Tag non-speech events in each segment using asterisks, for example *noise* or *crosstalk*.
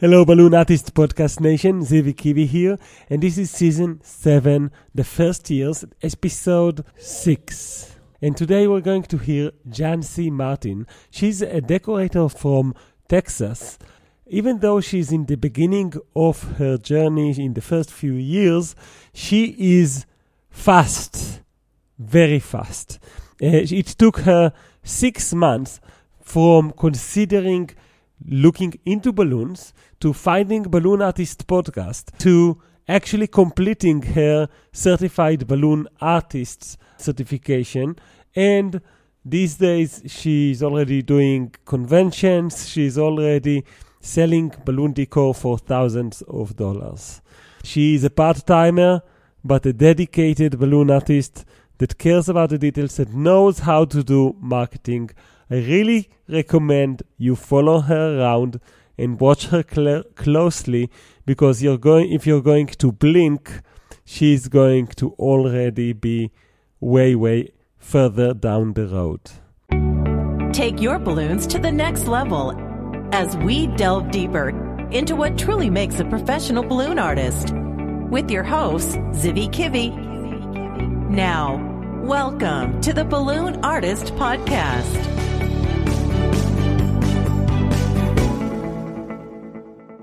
Hello, Balloon Artist Podcast Nation. Zivi Kivi here, and this is season seven, the first year's episode six. And today we're going to hear Jancy Martin. She's a decorator from Texas. Even though she's in the beginning of her journey in the first few years, she is fast, very fast. Uh, it took her six months from considering looking into balloons to finding Balloon Artist podcast to actually completing her certified balloon artist certification. And these days she's already doing conventions. She's already selling balloon decor for thousands of dollars. She is a part-timer but a dedicated balloon artist that cares about the details and knows how to do marketing I really recommend you follow her around and watch her cl- closely because you're going if you're going to blink she's going to already be way way further down the road. Take your balloons to the next level as we delve deeper into what truly makes a professional balloon artist. With your host zivi kivi. Now welcome to the balloon artist podcast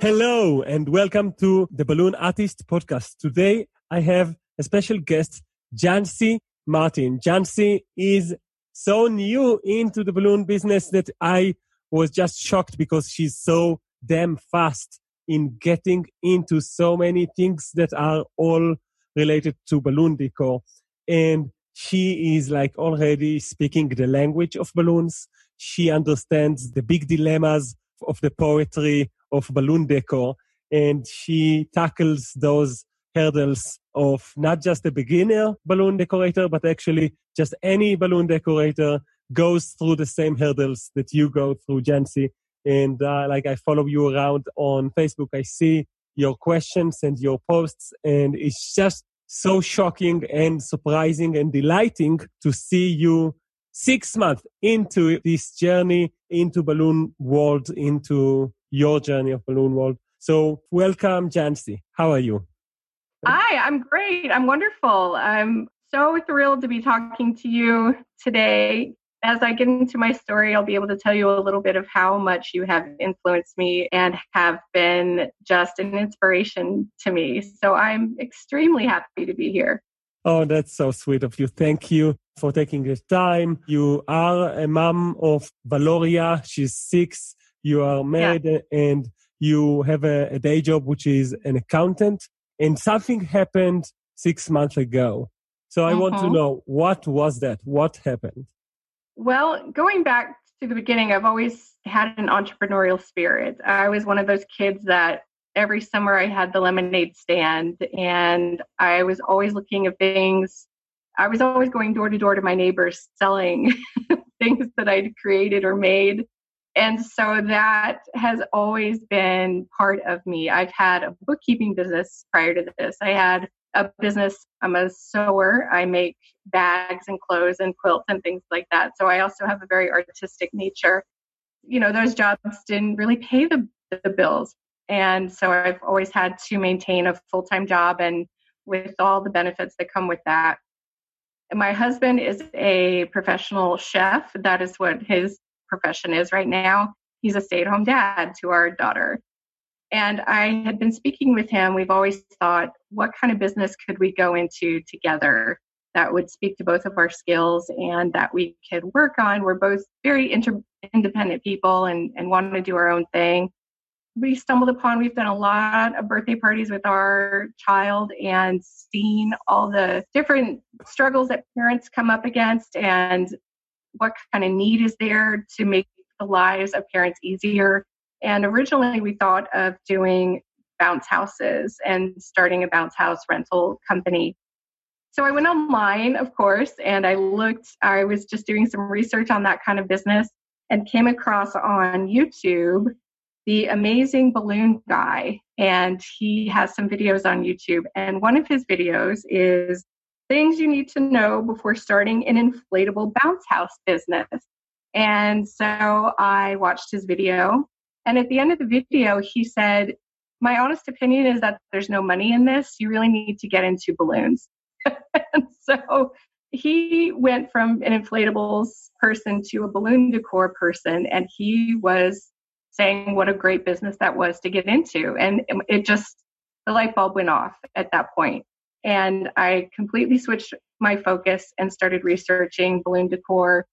Hello and welcome to the Balloon Artist Podcast. Today I have a special guest, Jancy Martin. Jancy is so new into the balloon business that I was just shocked because she's so damn fast in getting into so many things that are all related to balloon decor. And she is like already speaking the language of balloons. She understands the big dilemmas of the poetry of balloon decor, and she tackles those hurdles of not just a beginner balloon decorator, but actually just any balloon decorator goes through the same hurdles that you go through, Jancy. And uh, like I follow you around on Facebook, I see your questions and your posts, and it's just so shocking and surprising and delighting to see you six months into this journey into balloon world, into your journey of balloon world. So welcome, Jancy. How are you? Hi, I'm great. I'm wonderful. I'm so thrilled to be talking to you today. As I get into my story, I'll be able to tell you a little bit of how much you have influenced me and have been just an inspiration to me. So I'm extremely happy to be here. Oh, that's so sweet of you. Thank you for taking the time. You are a mom of Valoria. She's six. You are married yeah. and you have a, a day job, which is an accountant. And something happened six months ago. So I mm-hmm. want to mm-hmm. know what was that? What happened? Well, going back to the beginning, I've always had an entrepreneurial spirit. I was one of those kids that every summer I had the lemonade stand and I was always looking at things. I was always going door to door to my neighbors selling *laughs* things that I'd created or made. And so that has always been part of me. I've had a bookkeeping business prior to this. I had a business, I'm a sewer. I make bags and clothes and quilts and things like that. So I also have a very artistic nature. You know, those jobs didn't really pay the, the bills. And so I've always had to maintain a full time job and with all the benefits that come with that. My husband is a professional chef. That is what his profession is right now. He's a stay at home dad to our daughter. And I had been speaking with him. We've always thought, what kind of business could we go into together that would speak to both of our skills and that we could work on? We're both very inter- independent people and, and want to do our own thing we stumbled upon we've done a lot of birthday parties with our child and seen all the different struggles that parents come up against and what kind of need is there to make the lives of parents easier and originally we thought of doing bounce houses and starting a bounce house rental company so i went online of course and i looked i was just doing some research on that kind of business and came across on youtube the amazing balloon guy, and he has some videos on YouTube. And one of his videos is things you need to know before starting an inflatable bounce house business. And so I watched his video And at the end of the video, he said, My honest opinion is that there's no money in this. You really need to get into balloons. *laughs* and so he went from an inflatables person to a balloon decor person, and he was saying what a great business that was to get into. And it just, the light bulb went off at that point. And I completely switched my focus and started researching balloon decor.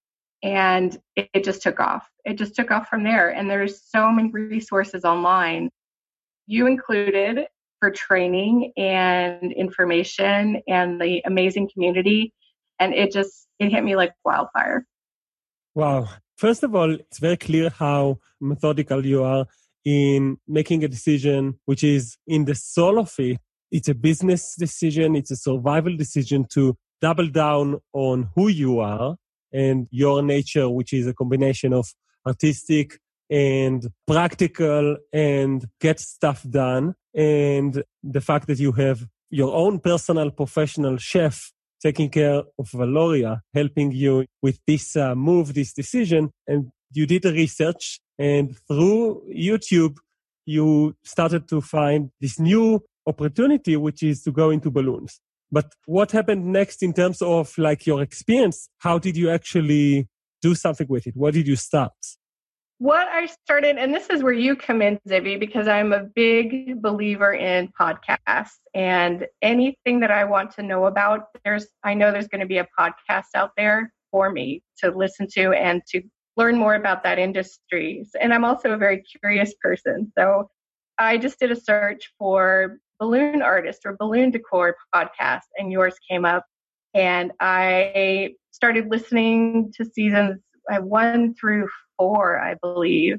And it, it just took off. It just took off from there. And there's so many resources online, you included, for training and information and the amazing community. And it just, it hit me like wildfire. Wow. First of all, it's very clear how methodical you are in making a decision, which is in the soul of it. It's a business decision. It's a survival decision to double down on who you are and your nature, which is a combination of artistic and practical and get stuff done. And the fact that you have your own personal professional chef taking care of Valoria, helping you with this uh, move, this decision. And you did the research and through YouTube, you started to find this new opportunity, which is to go into balloons. But what happened next in terms of like your experience? How did you actually do something with it? What did you start? what I started, and this is where you come in, Zivi, because I'm a big believer in podcasts and anything that I want to know about. There's, I know there's going to be a podcast out there for me to listen to and to learn more about that industry. And I'm also a very curious person. So I just did a search for balloon artist or balloon decor podcast, and yours came up. And I started listening to seasons I one through four, I believe,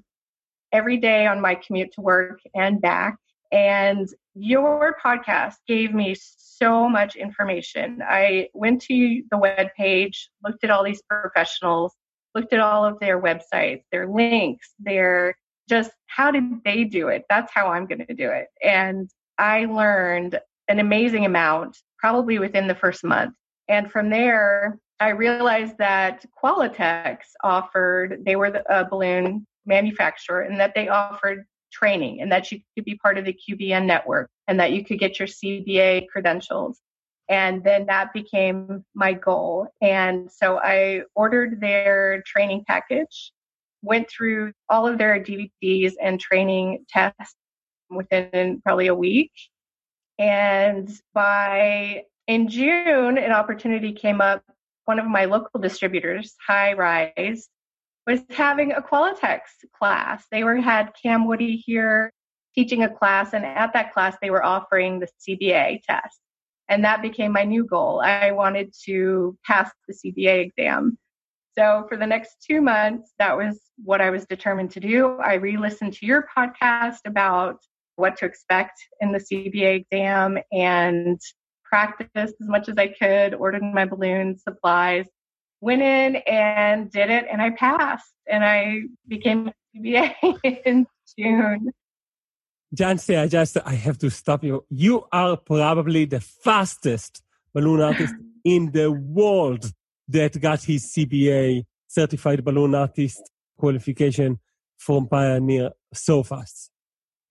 every day on my commute to work and back. And your podcast gave me so much information. I went to the web page, looked at all these professionals, looked at all of their websites, their links, their just how did they do it? That's how I'm going to do it. And I learned an amazing amount probably within the first month. And from there, I realized that Qualatex offered, they were the, a balloon manufacturer, and that they offered training and that you could be part of the QBN network and that you could get your CBA credentials. And then that became my goal. And so I ordered their training package, went through all of their DVDs and training tests within probably a week. And by in June, an opportunity came up one of my local distributors, High Rise, was having a Qualatex class. They were had Cam Woody here teaching a class, and at that class they were offering the CBA test. And that became my new goal. I wanted to pass the CBA exam. So for the next two months, that was what I was determined to do. I re listened to your podcast about what to expect in the CBA exam and practiced as much as I could, ordered my balloon supplies, went in and did it, and I passed. And I became a CBA *laughs* in June. Jancy, I just I have to stop you. You are probably the fastest balloon artist *laughs* in the world that got his CBA certified balloon artist qualification from Pioneer so fast.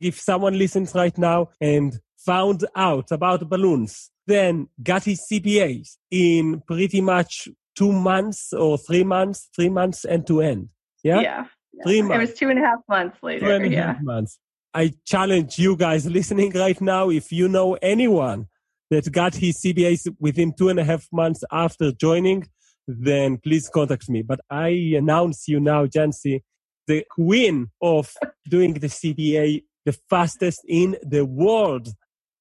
If someone listens right now and found out about balloons then got his CBAs in pretty much two months or three months, three months end to end. Yeah? Yeah. Three months. It was two and a half months later. Two and a yeah. half months. I challenge you guys listening right now, if you know anyone that got his CBAs within two and a half months after joining, then please contact me. But I announce you now, Jancy, the queen of doing the CBA, the fastest in the world.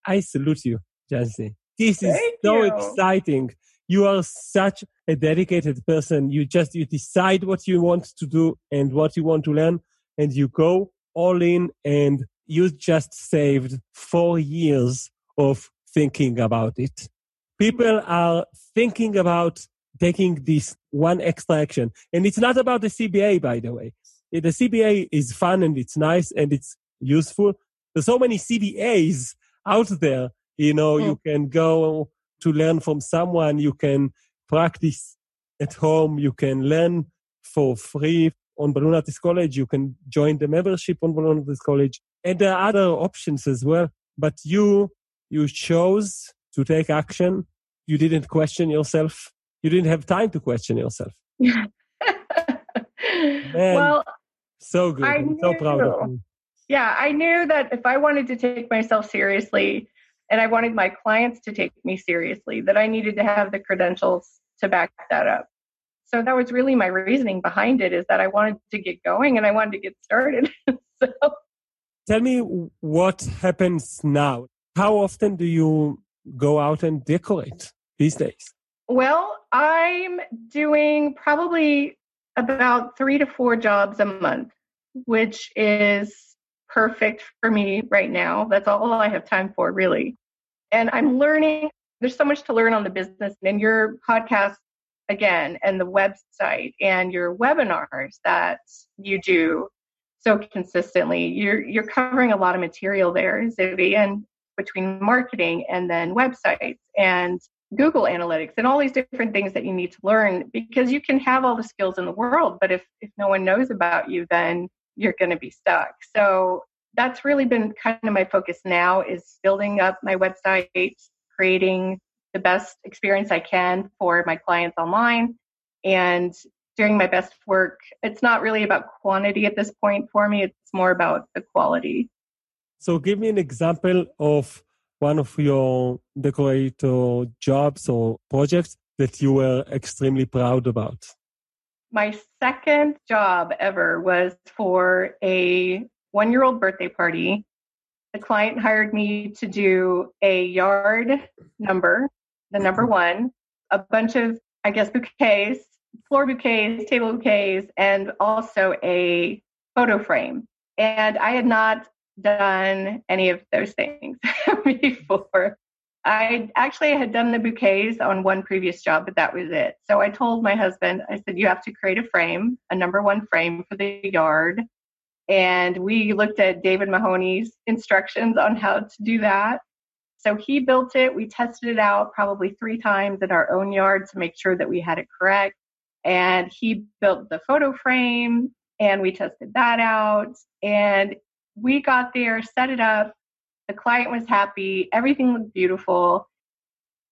I salute you, Jancy. This is Thank so you. exciting. You are such a dedicated person. You just, you decide what you want to do and what you want to learn and you go all in and you just saved four years of thinking about it. People are thinking about taking this one extra action. And it's not about the CBA, by the way. The CBA is fun and it's nice and it's useful. There's so many CBAs out there you know, mm. you can go to learn from someone, you can practice at home, you can learn for free on Balloon Artist College. You can join the membership on Balloon Artist College. And there are other options as well. But you, you chose to take action. You didn't question yourself. You didn't have time to question yourself. *laughs* Well, so good. I am so proud of you. Yeah, I knew that if I wanted to take myself seriously and I wanted my clients to take me seriously, that I needed to have the credentials to back that up. So that was really my reasoning behind it is that I wanted to get going and I wanted to get started. *laughs* so tell me what happens now. How often do you go out and decorate these days? Well, I'm doing probably about three to four jobs a month, which is perfect for me right now. That's all I have time for, really. And I'm learning. There's so much to learn on the business and your podcast again, and the website and your webinars that you do so consistently. You're you're covering a lot of material there, Zivi, and between marketing and then websites and Google Analytics and all these different things that you need to learn because you can have all the skills in the world, but if, if no one knows about you, then you're going to be stuck. So that's really been kind of my focus now is building up my website, creating the best experience I can for my clients online and doing my best work. It's not really about quantity at this point for me, it's more about the quality. So give me an example of one of your decorator jobs or projects that you were extremely proud about? My second job ever was for a one year old birthday party. The client hired me to do a yard number, the number mm-hmm. one, a bunch of, I guess, bouquets, floor bouquets, table bouquets, and also a photo frame. And I had not done any of those things *laughs* before. I actually had done the bouquets on one previous job, but that was it. So I told my husband, I said, you have to create a frame, a number one frame for the yard. And we looked at David Mahoney's instructions on how to do that. So he built it. We tested it out probably three times in our own yard to make sure that we had it correct. And he built the photo frame and we tested that out. And we got there, set it up. The client was happy. Everything looked beautiful.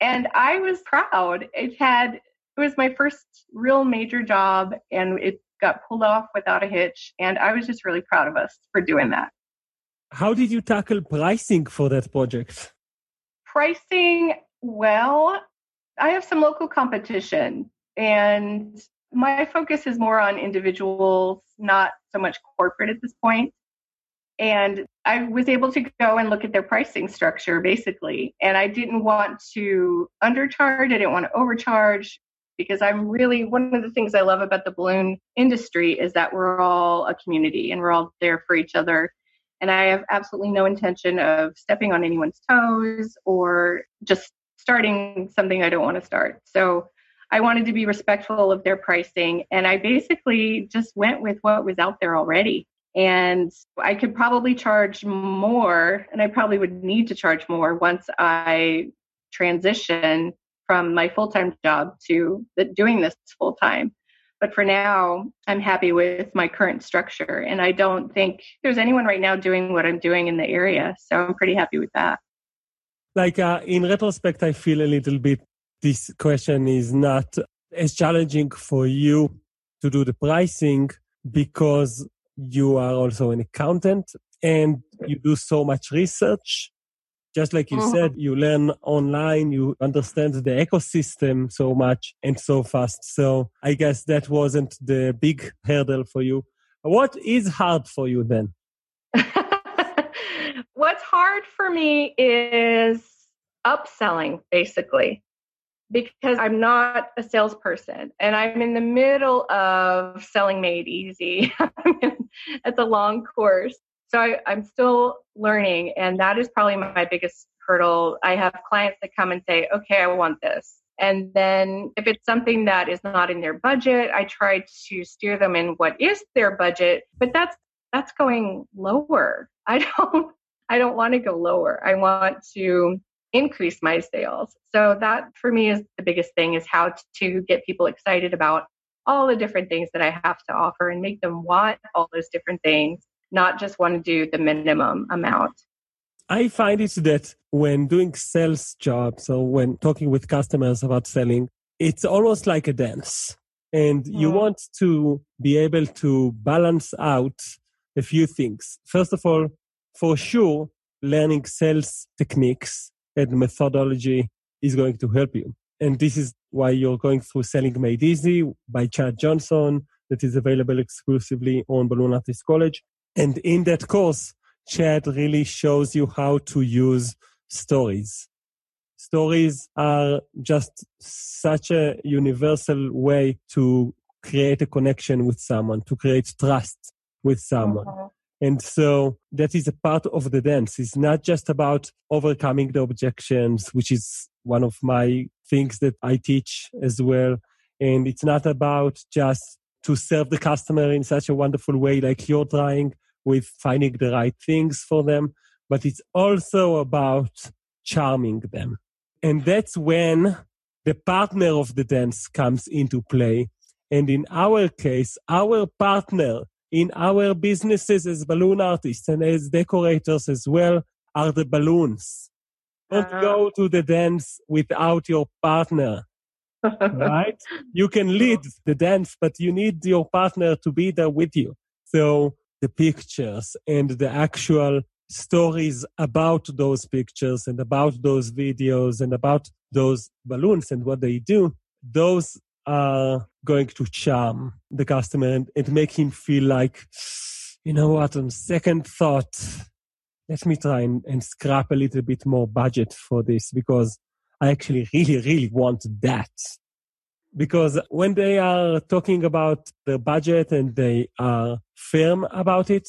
And I was proud. It had, it was my first real major job and it got pulled off without a hitch. And I was just really proud of us for doing that. How did you tackle pricing for that project? Pricing, well, I have some local competition and my focus is more on individuals, not so much corporate at this point. And I was able to go and look at their pricing structure basically. And I didn't want to undercharge, I didn't want to overcharge because I'm really one of the things I love about the balloon industry is that we're all a community and we're all there for each other. And I have absolutely no intention of stepping on anyone's toes or just starting something I don't want to start. So I wanted to be respectful of their pricing and I basically just went with what was out there already. And I could probably charge more, and I probably would need to charge more once I transition from my full time job to the, doing this full time. But for now, I'm happy with my current structure. And I don't think there's anyone right now doing what I'm doing in the area. So I'm pretty happy with that. Like uh, in retrospect, I feel a little bit this question is not as challenging for you to do the pricing because you are also an accountant and you do so much research. Just like you said, mm-hmm. you learn online, you understand the ecosystem so much and so fast. So I guess that wasn't the big hurdle for you. What is hard for you then? *laughs* What's hard for me is upselling, basically because I'm not a salesperson and I'm in the middle of selling made easy. *laughs* it's a long course. So I, I'm still learning, and that is probably my biggest hurdle. I have clients that come and say, okay, I want this. And then if it's something that is not in their budget, I try to steer them in what is their budget, but that's that's going lower. *laughs* I don't I don't want to go lower. I want to increase my sales. So that for me is the biggest thing is how to get people excited about all the different things that I have to offer and make them want all those different things, not just want to do the minimum amount. I find it that when doing sales jobs or when talking with customers about selling, it's almost like a dance. And you mm. want to be able to balance out a few things. First of all, for sure, learning sales techniques and methodology is going to help you. And this is why you're going through Selling Made Easy by Chad Johnson that is available exclusively on Balloon Artist College. And in that course, Chad really shows you how to use stories. Stories are just such a universal way to create a connection with someone, to create trust with someone. Mm-hmm. And so that is a part of the dance. It's not just about overcoming the objections, which is one of my things that I teach as well. And it's not about just to serve the customer in such a wonderful way like you're trying with finding the right things for them, but it's also about charming them. And that's when the partner of the dance comes into play. And in our case, our partner in our businesses as balloon artists and as decorators as well are the balloons. Don't uh-huh. go to the dance without your partner. *laughs* right? You can lead the dance, but you need your partner to be there with you. So the pictures and the actual stories about those pictures and about those videos and about those balloons and what they do, those are going to charm the customer and, and make him feel like, you know what, on second thought, let me try and, and scrap a little bit more budget for this because I actually really, really want that. Because when they are talking about the budget and they are firm about it,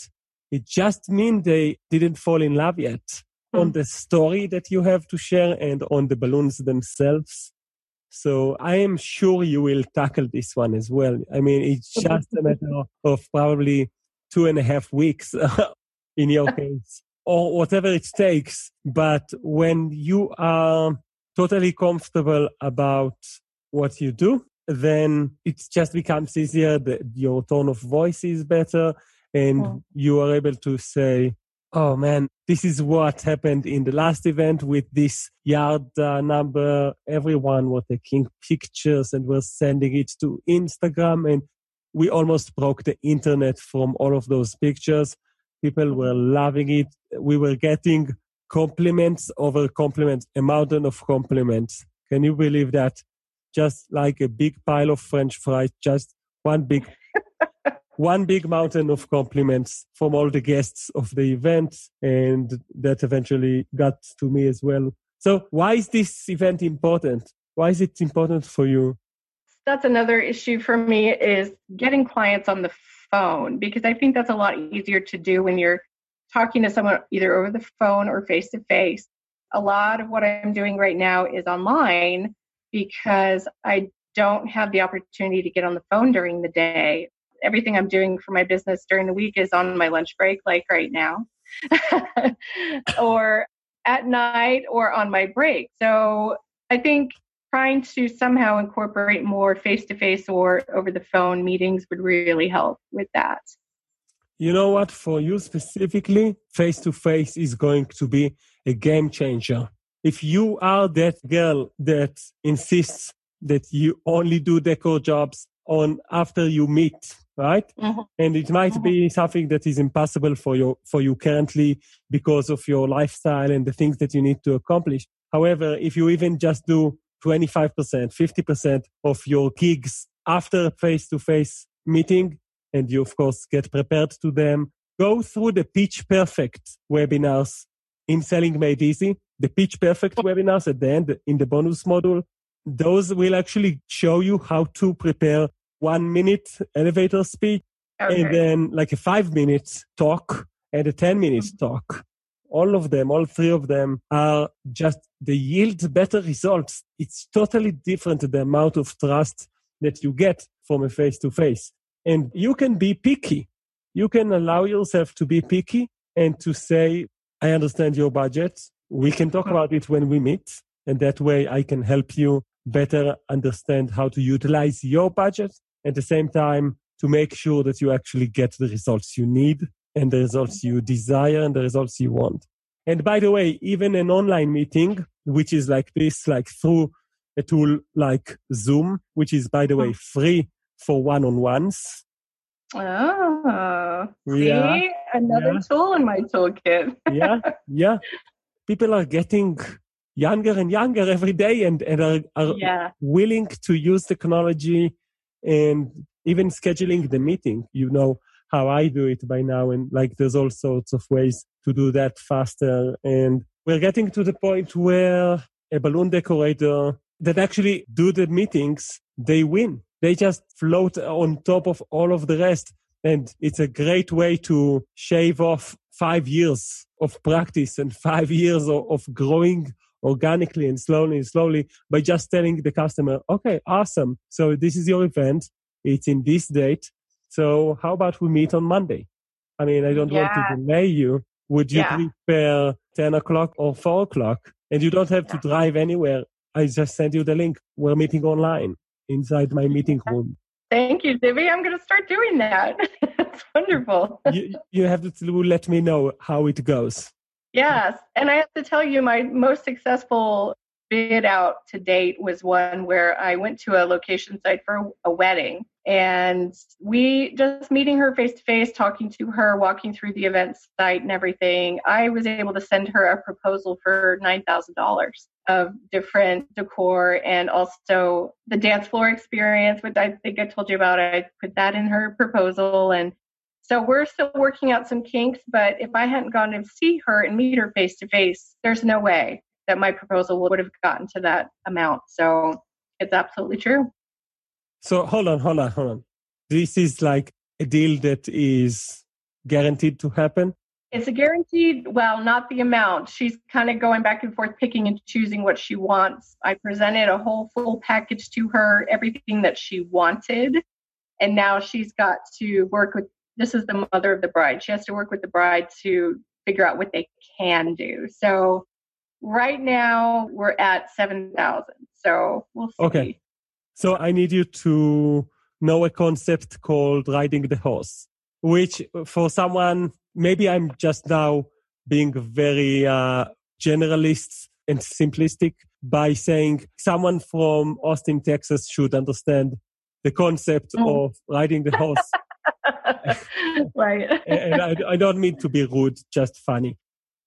it just means they didn't fall in love yet on hmm. the story that you have to share and on the balloons themselves. So I am sure you will tackle this one as well. I mean, it's *laughs* just a matter of probably two and a half weeks *laughs* in your case or whatever it takes. But when you are totally comfortable about what you do, then it just becomes easier. Your tone of voice is better and yeah. you are able to say, oh man, this is what happened in the last event with this yard uh, number. Everyone was taking pictures and was sending it to Instagram and we almost broke the internet from all of those pictures. People were loving it. We were getting compliments over compliments, a mountain of compliments. Can you believe that? Just like a big pile of French fries, just one big *laughs* one big mountain of compliments from all the guests of the event. And that eventually got to me as well. So why is this event important? Why is it important for you? That's another issue for me is getting clients on the phone because I think that's a lot easier to do when you're talking to someone either over the phone or face to face. A lot of what I'm doing right now is online because I don't have the opportunity to get on the phone during the day everything I'm doing for my business during the week is on my lunch break, like right now, *laughs* or at night or on my break. So I think trying to somehow incorporate more face to face or over the phone meetings would really help with that. You know what? For you specifically, face to face is going to be a game changer. If you are that girl that insists that you only do decor jobs on after you meet right? Mm-hmm. And it might mm-hmm. be something that is impossible for you for you currently because of your lifestyle and the things that you need to accomplish. However, if you even just do 25%, 50% of your gigs after a face to face meeting, and you of course get prepared to them, go through the pitch perfect webinars in Selling Made Easy, the pitch perfect webinars at the end in the bonus module. Those will actually show you how to prepare one minute elevator speech okay. and then like a five minute talk and a 10 minute mm-hmm. talk. All of them, all three of them are just, they yield better results. It's totally different the amount of trust that you get from a face to face. And you can be picky. You can allow yourself to be picky and to say, I understand your budget. We can talk about it when we meet. And that way I can help you better understand how to utilize your budget at the same time to make sure that you actually get the results you need and the results you desire and the results you want. And by the way, even an online meeting, which is like this, like through a tool like Zoom, which is, by the way, hmm. free for one-on-ones. Oh, see, yeah, another yeah. tool in my toolkit. yeah, yeah. People are getting younger and younger every day and, and are, are yeah. willing to use technology and even scheduling the meeting. You know how I do it by now. And like there's all sorts of ways to do that faster. And we're getting to the point where a balloon decorator that actually do the meetings, they win. They just float on top of all of the rest. And it's a great way to shave off five years of practice and five years of, growing organically and slowly and slowly by just telling the customer, okay, awesome. So this is your event. It's in this date. So how about we meet on Monday? I mean, I don't yeah. want to delay you. Would you yeah. prepare 10 o'clock or 4 o'clock? And you don't have to drive anywhere. I just sent you the link. We're meeting online inside my meeting room. Thank you, Zivi. I'm going to start doing that. *laughs* It's wonderful. you, you have to let me know how it goes. Yes. And I have to tell you, my most successful bid out to date was one where I went to a location site for a wedding and we just meeting her face to face, talking to her, walking through the event site and everything. I was able to send her a proposal for $9,000 of different decor and also the dance floor experience, which I think I told you about. I put that in her proposal and so we're still working out some kinks, but if I hadn't gone to see her and meet her face to face, there's no way that my proposal would have gotten to that amount. So it's absolutely true. So hold on, hold on, hold on. This is like a deal that is guaranteed to happen? It's a guaranteed, well, not the amount. She's kind of going back and forth, picking and choosing what she wants. I presented a whole full package to her, everything that she wanted. And now she's got to work with this is the mother of the bride. She has to work with the bride to figure out what they can do. So right now we're at 7,000. So we'll see. Okay. So I need you to know a concept called riding the horse, which for someone, maybe I'm just now being very uh, generalist and simplistic by saying someone from Austin, Texas should understand the concept mm. of riding the horse. *laughs* right. and I, I don't mean to be rude, just funny.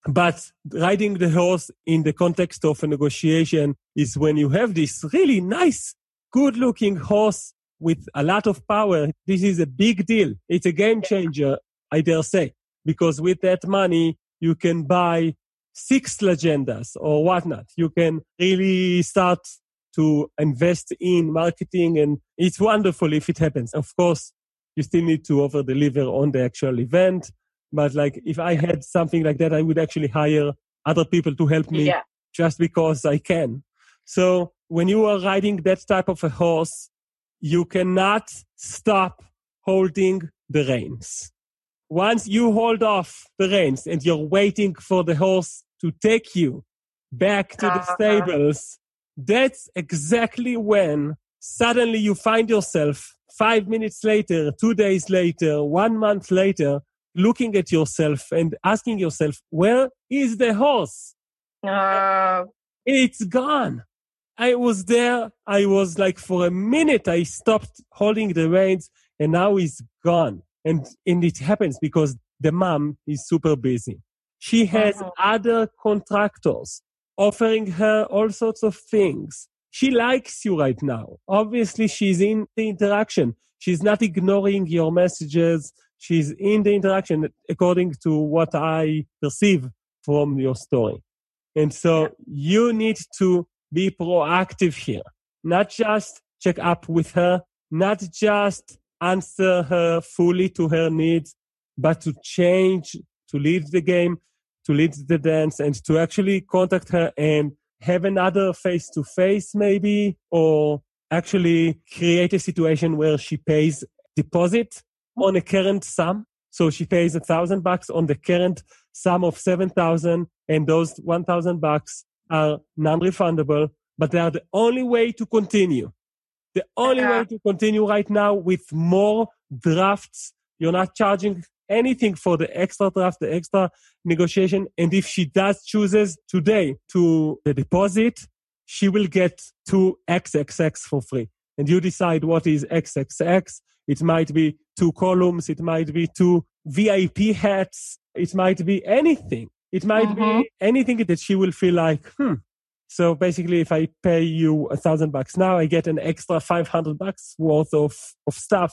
But riding the horse in the context of a negotiation is when you have this really nice, good looking horse with a lot of power. This is a big deal. It's a game changer, I dare say, because with that money, you can buy six legendas or whatnot. You can really start to invest in marketing and it's wonderful if it happens. Of course, you still need to over deliver on the actual event. But like if I had something like that, I would actually hire other people to help me yeah. just because I can. So when you are riding that type of a horse, you cannot stop holding the reins. Once you hold off the reins and you're waiting for the horse to take you back to the uh-huh. stables, that's exactly when suddenly you find yourself five minutes later, two days later, one month later, looking at yourself and asking yourself, where is the horse? Uh, it's gone. I was there. I was like, for a minute, I stopped holding the reins and now he's gone. And, and it happens because the mom is super busy. She has uh-huh. other contractors offering her all sorts of things. She likes you right now. Obviously, she's in the interaction. She's not ignoring your messages. She's in the interaction according to what I perceive from your story. And so you need to be proactive here, not just check up with her, not just answer her fully to her needs, but to change, to lead the game, to lead the dance and to actually contact her and have another face to face maybe, or actually create a situation where she pays deposit on a current sum. So she pays a thousand bucks on the current sum of 7,000 and those 1,000 bucks are non-refundable, but they are the only way to continue. The only way to continue right now with more drafts, you're not charging anything for the extra draft, the extra negotiation. And if she does chooses today to the deposit, she will get two XXX for free. And you decide what is XXX. It might be two columns. It might be two VIP hats. It might be anything. It might Mhm. be anything that she will feel like, hmm. So basically, if I pay you a thousand bucks now, I get an extra 500 bucks worth of, of stuff.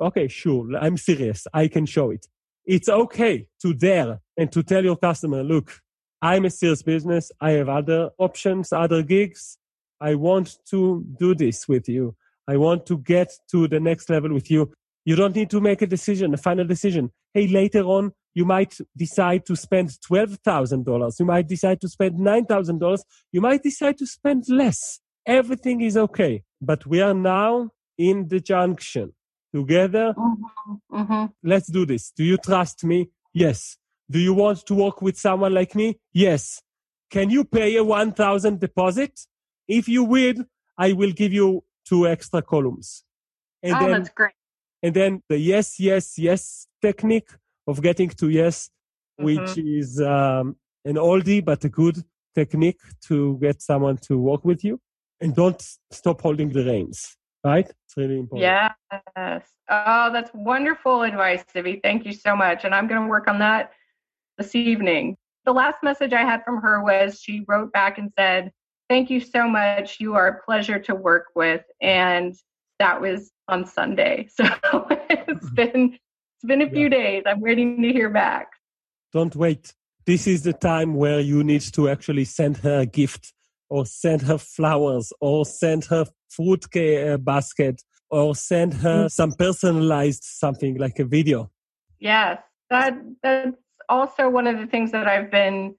Okay, sure. I'm serious. I can show it. It's okay to dare and to tell your customer, look, I'm a serious business. I have other options, other gigs. I want to do this with you. I want to get to the next level with you. You don't need to make a decision, a final decision. Hey, later on, you might decide to spend $12,000. You might decide to spend $9,000. You might decide to spend less. Everything is okay. But we are now in the junction together. Mhm, mhm. Let's do this. Do you trust me? Yes. Do you want to work with someone like me? Yes. Can you pay a 1000 deposit? If you will, I will give you two extra columns. And oh, then that's great. and then the yes, yes, yes technique of getting to yes, which Mm-hmm. is um, an oldie but a good technique to get someone to work with you. And don't stop holding the reins, right? It's really important. Yes. Oh, that's wonderful advice, Zivi. Thank you so much. And I'm going to work on that this evening. The last message I had from her was she wrote back and said, Thank you so much. You are a pleasure to work with. And that was on Sunday. *laughs* So it's mm-hmm. been it's been a few days. I'm waiting to hear back. Don't wait. This is the time where you need to actually send her a gift or send her flowers or send her food uh, basket or send her some personalized something like a video. Yes, that that's also one of the things that I've been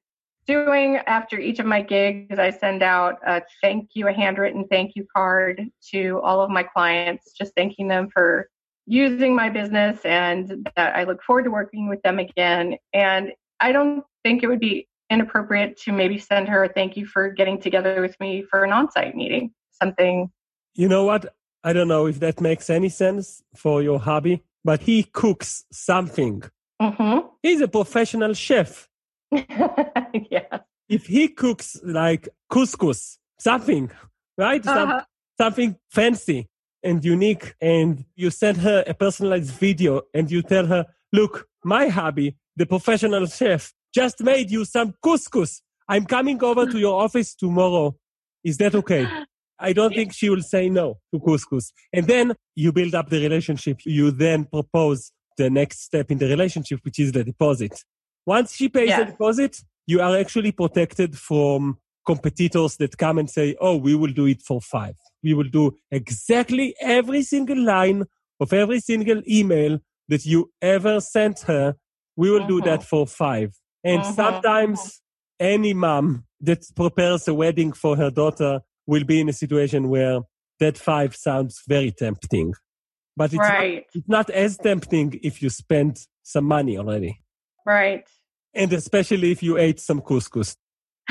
doing after each of my gigs. I send out a thank you, a handwritten thank you card to all of my clients, just thanking them for using my business and that I look forward to working with them again. And I don't think it would be inappropriate to maybe send her a thank you for getting together with me for an on-site meeting. Something You know what? I don't know if that makes any sense for your hobby, but he cooks something. mhm. He's a professional chef. *laughs* yeah. If he cooks like couscous, something, right? Uh-huh. something fancy and unique, and you send her a personalized video and you tell her, look, my hobby, the professional chef, just made you some couscous. I'm coming over to your office tomorrow. Is that okay? *gasps* I don't think she will say no to couscous. And then you build up the relationship. You then propose the next step in the relationship, which is the deposit. Once she pays the deposit, you are actually protected from competitors that come and say, oh, we will do it for five. We will do exactly every single line of every single email that you ever sent her. We will do Mhm. that for five. And Mhm. sometimes any mom that prepares a wedding for her daughter will be in a situation where that five sounds very tempting. But it's, not, it's not as tempting if you spend some money already. Right. And especially if you ate some couscous. *laughs*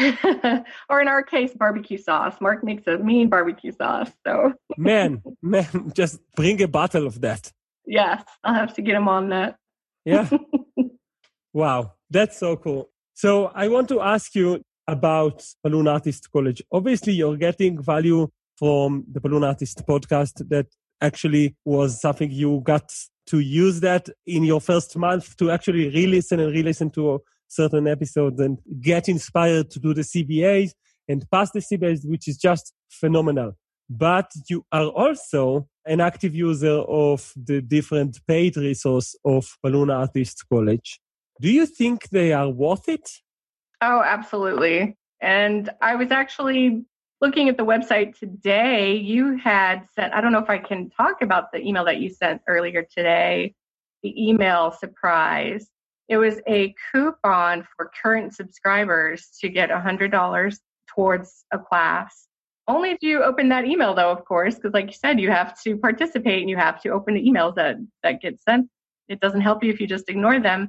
or in our case, barbecue sauce. Mark makes a mean barbecue sauce. So, Man, *laughs* man, just bring a bottle of that. yes, I'll have to get him on that. Yeah. *laughs* wow. That's so cool. So I want to ask you about Balloon Artist College. Obviously, you're getting value from the Balloon Artist podcast that actually was something you got to use that in your first month to actually re-listen and re-listen to certain episodes and get inspired to do the CBAs and pass the CBAs, which is just phenomenal. But you are also an active user of the different paid resource of Balloon Artist College. Do you think they are worth it? Oh, absolutely. And I was actually looking at the website today. You had sent, I don't know if I can talk about the email that you sent earlier today, the email surprise. It was a coupon for current subscribers to get $100 towards a class. Only if you open that email, though, of course, because like you said, you have to participate and you have to open the emails that, that get sent. It doesn't help you if you just ignore them.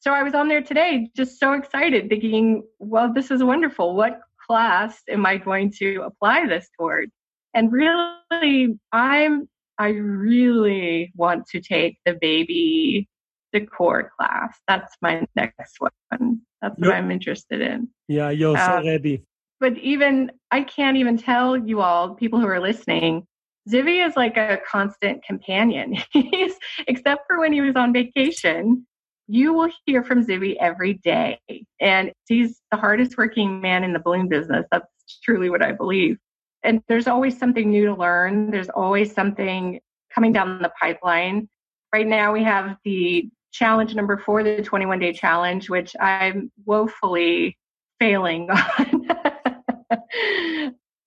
So I was on there today, just so excited, thinking, well, this is wonderful. What class am I going to apply this toward? And really, I'm I really want to take the baby decor class. That's my next one. That's what I'm interested in. Yeah, you're so uh, ready. But even I can't even tell you all, people who are listening, Zivi is like a constant companion. *laughs* He's except for when he was on vacation, you will hear from Zivi every day. And he's the hardest working man in the balloon business. That's truly what I believe. And there's always something new to learn. There's always something coming down the pipeline. Right now, we have the challenge number four, the 21 day challenge, which I'm woefully failing *laughs* on.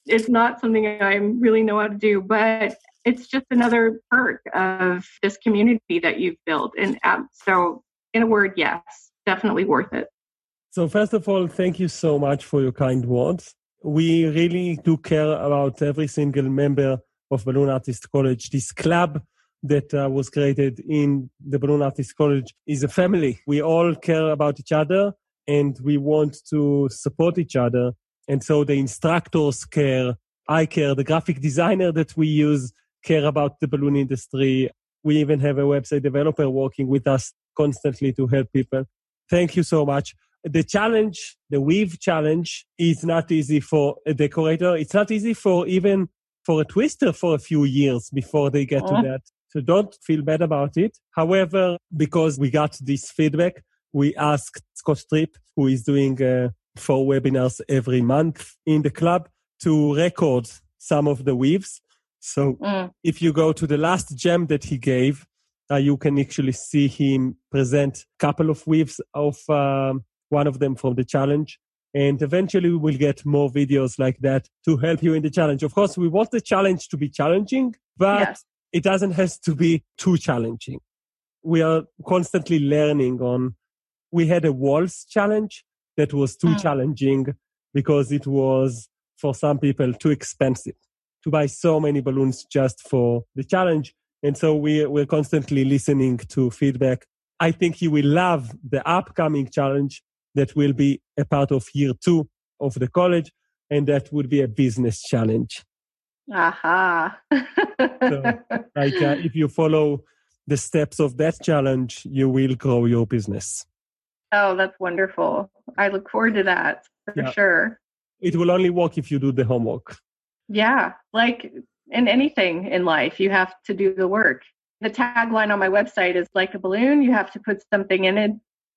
it's not something I really know how to do, but it's just another perk of this community that you've built. And um, so, in a word, yes, definitely worth it. So, first of all, thank you so much for your kind words. We really do care about every single member of Balloon Artist College. This club that uh, was created in the Balloon Artist College is a family. We all care about each other and we want to support each other. And so the instructors care, I care, the graphic designer that we use care about the balloon industry. We even have a website developer working with us constantly to help people. Thank you so much. The challenge, the weave challenge is not easy for a decorator. It's not easy for even for a twister for a few years before they get to that. So don't feel bad about it. However, because we got this feedback, we asked Scott Tripp, who is doing uh, four webinars every month in the club, to record some of the weaves. So mm. if you go to the last gem that he gave, uh, you can actually see him present a couple of weaves of um, one of them from the challenge. And eventually we'll get more videos like that to help you in the challenge. Of course, we want the challenge to be challenging, but yes. it doesn't have to be too challenging. We are constantly learning on, we had a walls challenge that was too mm. challenging because it was for some people too expensive to buy so many balloons just for the challenge. And so we, we're constantly listening to feedback. I think you will love the upcoming challenge that will be a part of year two of the college, and that would be a business challenge. Aha. so, like, uh, *laughs* if you follow the steps of that challenge, you will grow your business. Oh, that's wonderful. I look forward to that for yeah. sure. It will only work if you do the homework. Yeah, like in anything in life, you have to do the work. The tagline on my website is like a balloon, you have to put something in it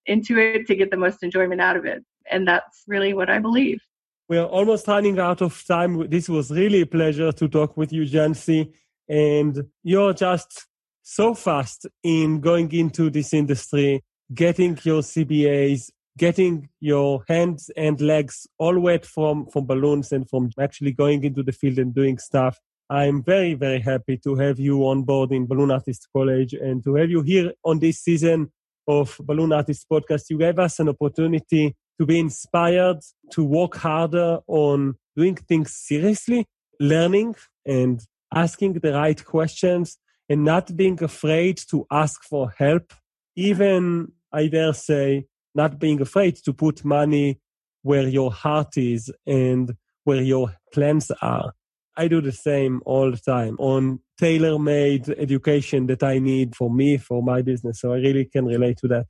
into it to get the most enjoyment out of it. And that's really what I believe. We're almost running out of time. This was really a pleasure to talk with you, Jancy. And you're just so fast in going into this industry, getting your CBAs, getting your hands and legs all wet from, from balloons and from actually going into the field and doing stuff. I'm very, very happy to have you on board in Balloon Artist College and to have you here on this season of Balloon Artist Podcast, you gave us an opportunity to be inspired, to work harder on doing things seriously, learning and asking the right questions and not being afraid to ask for help. Even, I dare say, not being afraid to put money where your heart is and where your plans are. I do the same all the time on tailor made education that I need for me, for my business. So I really can relate to that.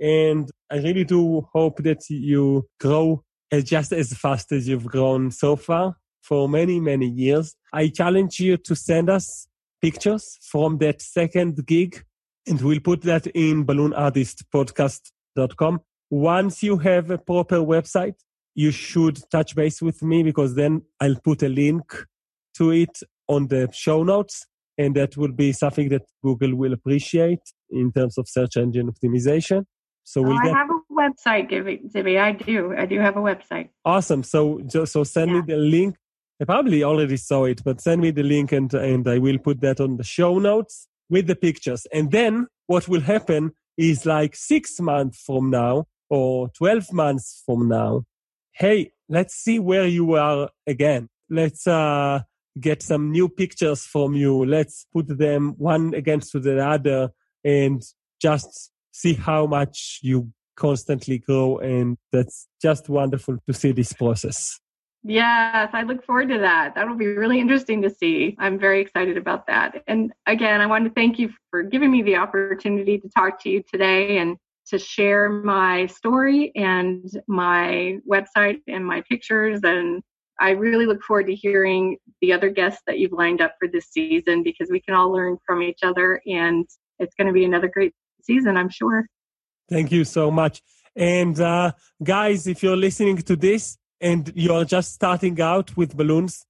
And I really do hope that you grow as just as fast as you've grown so far for many, many years. I challenge you to send us pictures from that second gig and we'll put that in balloonartistpodcast.com. Once you have a proper website, you should touch base with me because then I'll put a link to it on the show notes. And that will be something that Google will appreciate in terms of search engine optimization. So we'll oh, get... I have a website, Zivi. I do. I do have a website. Awesome. So so send yeah. me the link. I probably already saw it, but send me the link and and I will put that on the show notes with the pictures. And then what will happen is like six months from now or 12 months from now, hey, let's see where you are again. Let's uh get some new pictures from you. Let's put them one against the other and just see how much you constantly grow. And that's just wonderful to see this process. Yes, I look forward to that. That'll be really interesting to see. I'm very excited about that. And again, I want to thank you for giving me the opportunity to talk to you today and to share my story and my website and my pictures. And I really look forward to hearing the other guests that you've lined up for this season because we can all learn from each other and it's going to be another great season, I'm sure. Thank you so much. And uh, guys, if you're listening to this and you're just starting out with balloons,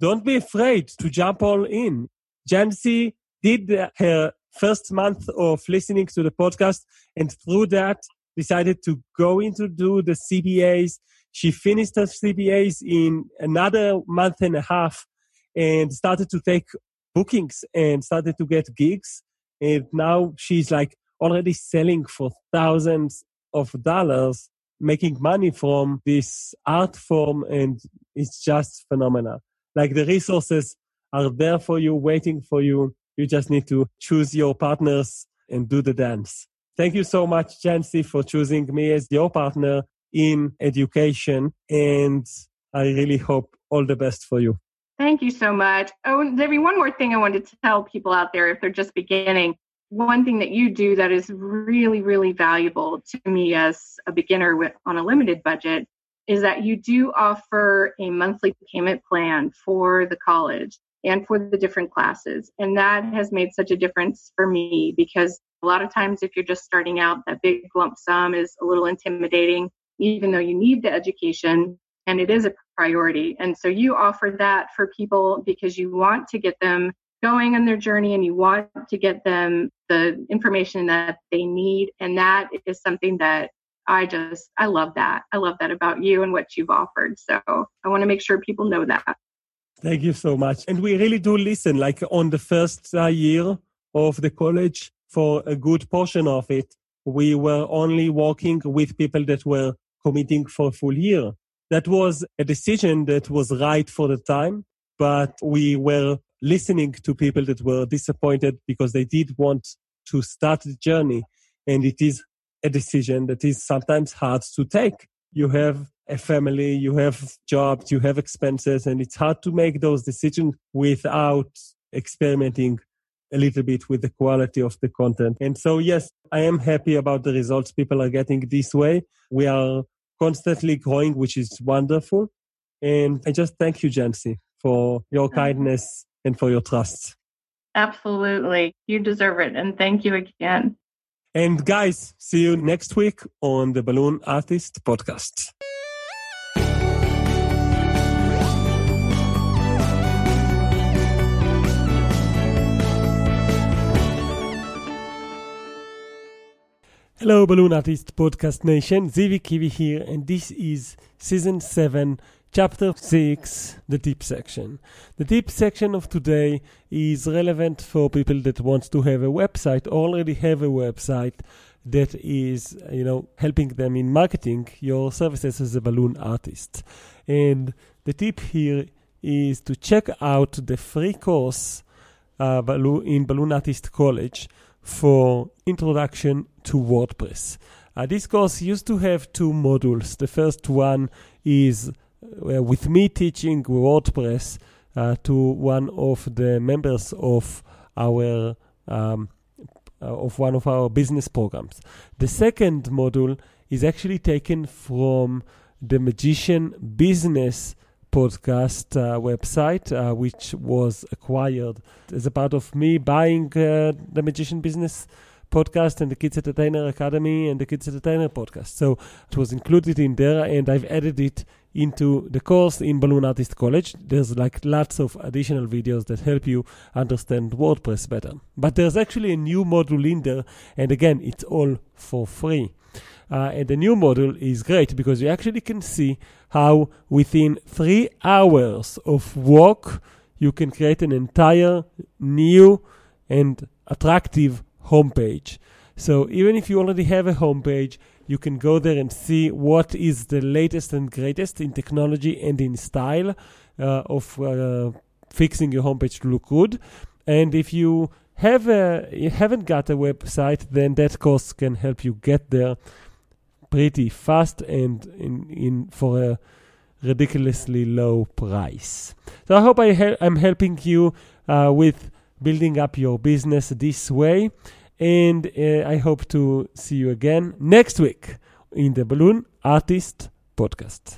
don't be afraid to jump all in. Jancy did her first month of listening to the podcast and through that decided to go into do the CBAs. She finished her CBAs in another month and a half and started to take bookings and started to get gigs. And now she's like already selling for thousands of dollars, making money from this art form. And it's just phenomenal. Like the resources are there for you, waiting for you. You just need to choose your partners and do the dance. Thank you so much, Jancy, for choosing me as your partner in education. And I really hope all the best for you. Thank you so much. Oh, Debbie, one more thing I wanted to tell people out there if they're just beginning. One thing that you do that is really, really valuable to me as a beginner with, on a limited budget is that you do offer a monthly payment plan for the college and for the different classes. And that has made such a difference for me because a lot of times, if you're just starting out, that big lump sum is a little intimidating, even though you need the education and it is a priority. And so you offer that for people because you want to get them going on their journey and you want to get them the information that they need. And that is something that I just, I love that. I love that about you and what you've offered. So I want to make sure people know that. Thank you so much. And we really do listen, like on the first uh, year of the college, for a good portion of it, we were only working with people that were committing for a full year. That was a decision that was right for the time, but we were listening to people that were disappointed because they did want to start the journey. And it is a decision that is sometimes hard to take. You have a family, you have jobs, you have expenses, and it's hard to make those decisions without experimenting a little bit with the quality of the content. And so, yes, I am happy about the results people are getting this way. We are constantly growing, which is wonderful. And I just thank you, Jancy, for your kindness and for your trust. Absolutely. You deserve it. And thank you again. And guys, see you next week on the Balloon Artist Podcast. Hello, Balloon Artist Podcast Nation. Zivi Kivi here, and this is season 7, chapter 6, the tip section. The tip section of today is relevant for people that want to have a website, already have a website that is, you know, helping them in marketing your services as a balloon artist. And the tip here is to check out the free course uh, in Balloon Artist College for introduction to WordPress. Uh, this course used to have two modules. The first one is uh, with me teaching WordPress uh, to one of the members of our um, uh, of one of our business programs. The second module is actually taken from the Magician Business podcast uh, website, uh, which was acquired as a part of me buying uh, the Magician Business podcast and the Kids Entertainer Academy and the Kids Entertainer podcast. So it was included in there, and I've added it into the course in Balloon Artist College. There's like lots of additional videos that help you understand WordPress better. But there's actually a new module in there, and again, it's all for free. Uh, and the new model is great because you actually can see how within three hours of work, you can create an entire new and attractive homepage. So even if you already have a homepage, you can go there and see what is the latest and greatest in technology and in style uh, of uh, fixing your homepage to look good. And if you have a, you haven't got a website, then that course can help you get there pretty fast and in, in for a ridiculously low price. So I hope I hel- I'm helping you uh, with building up your business this way. And uh, I hope to see you again next week in the Balloon Artist Podcast.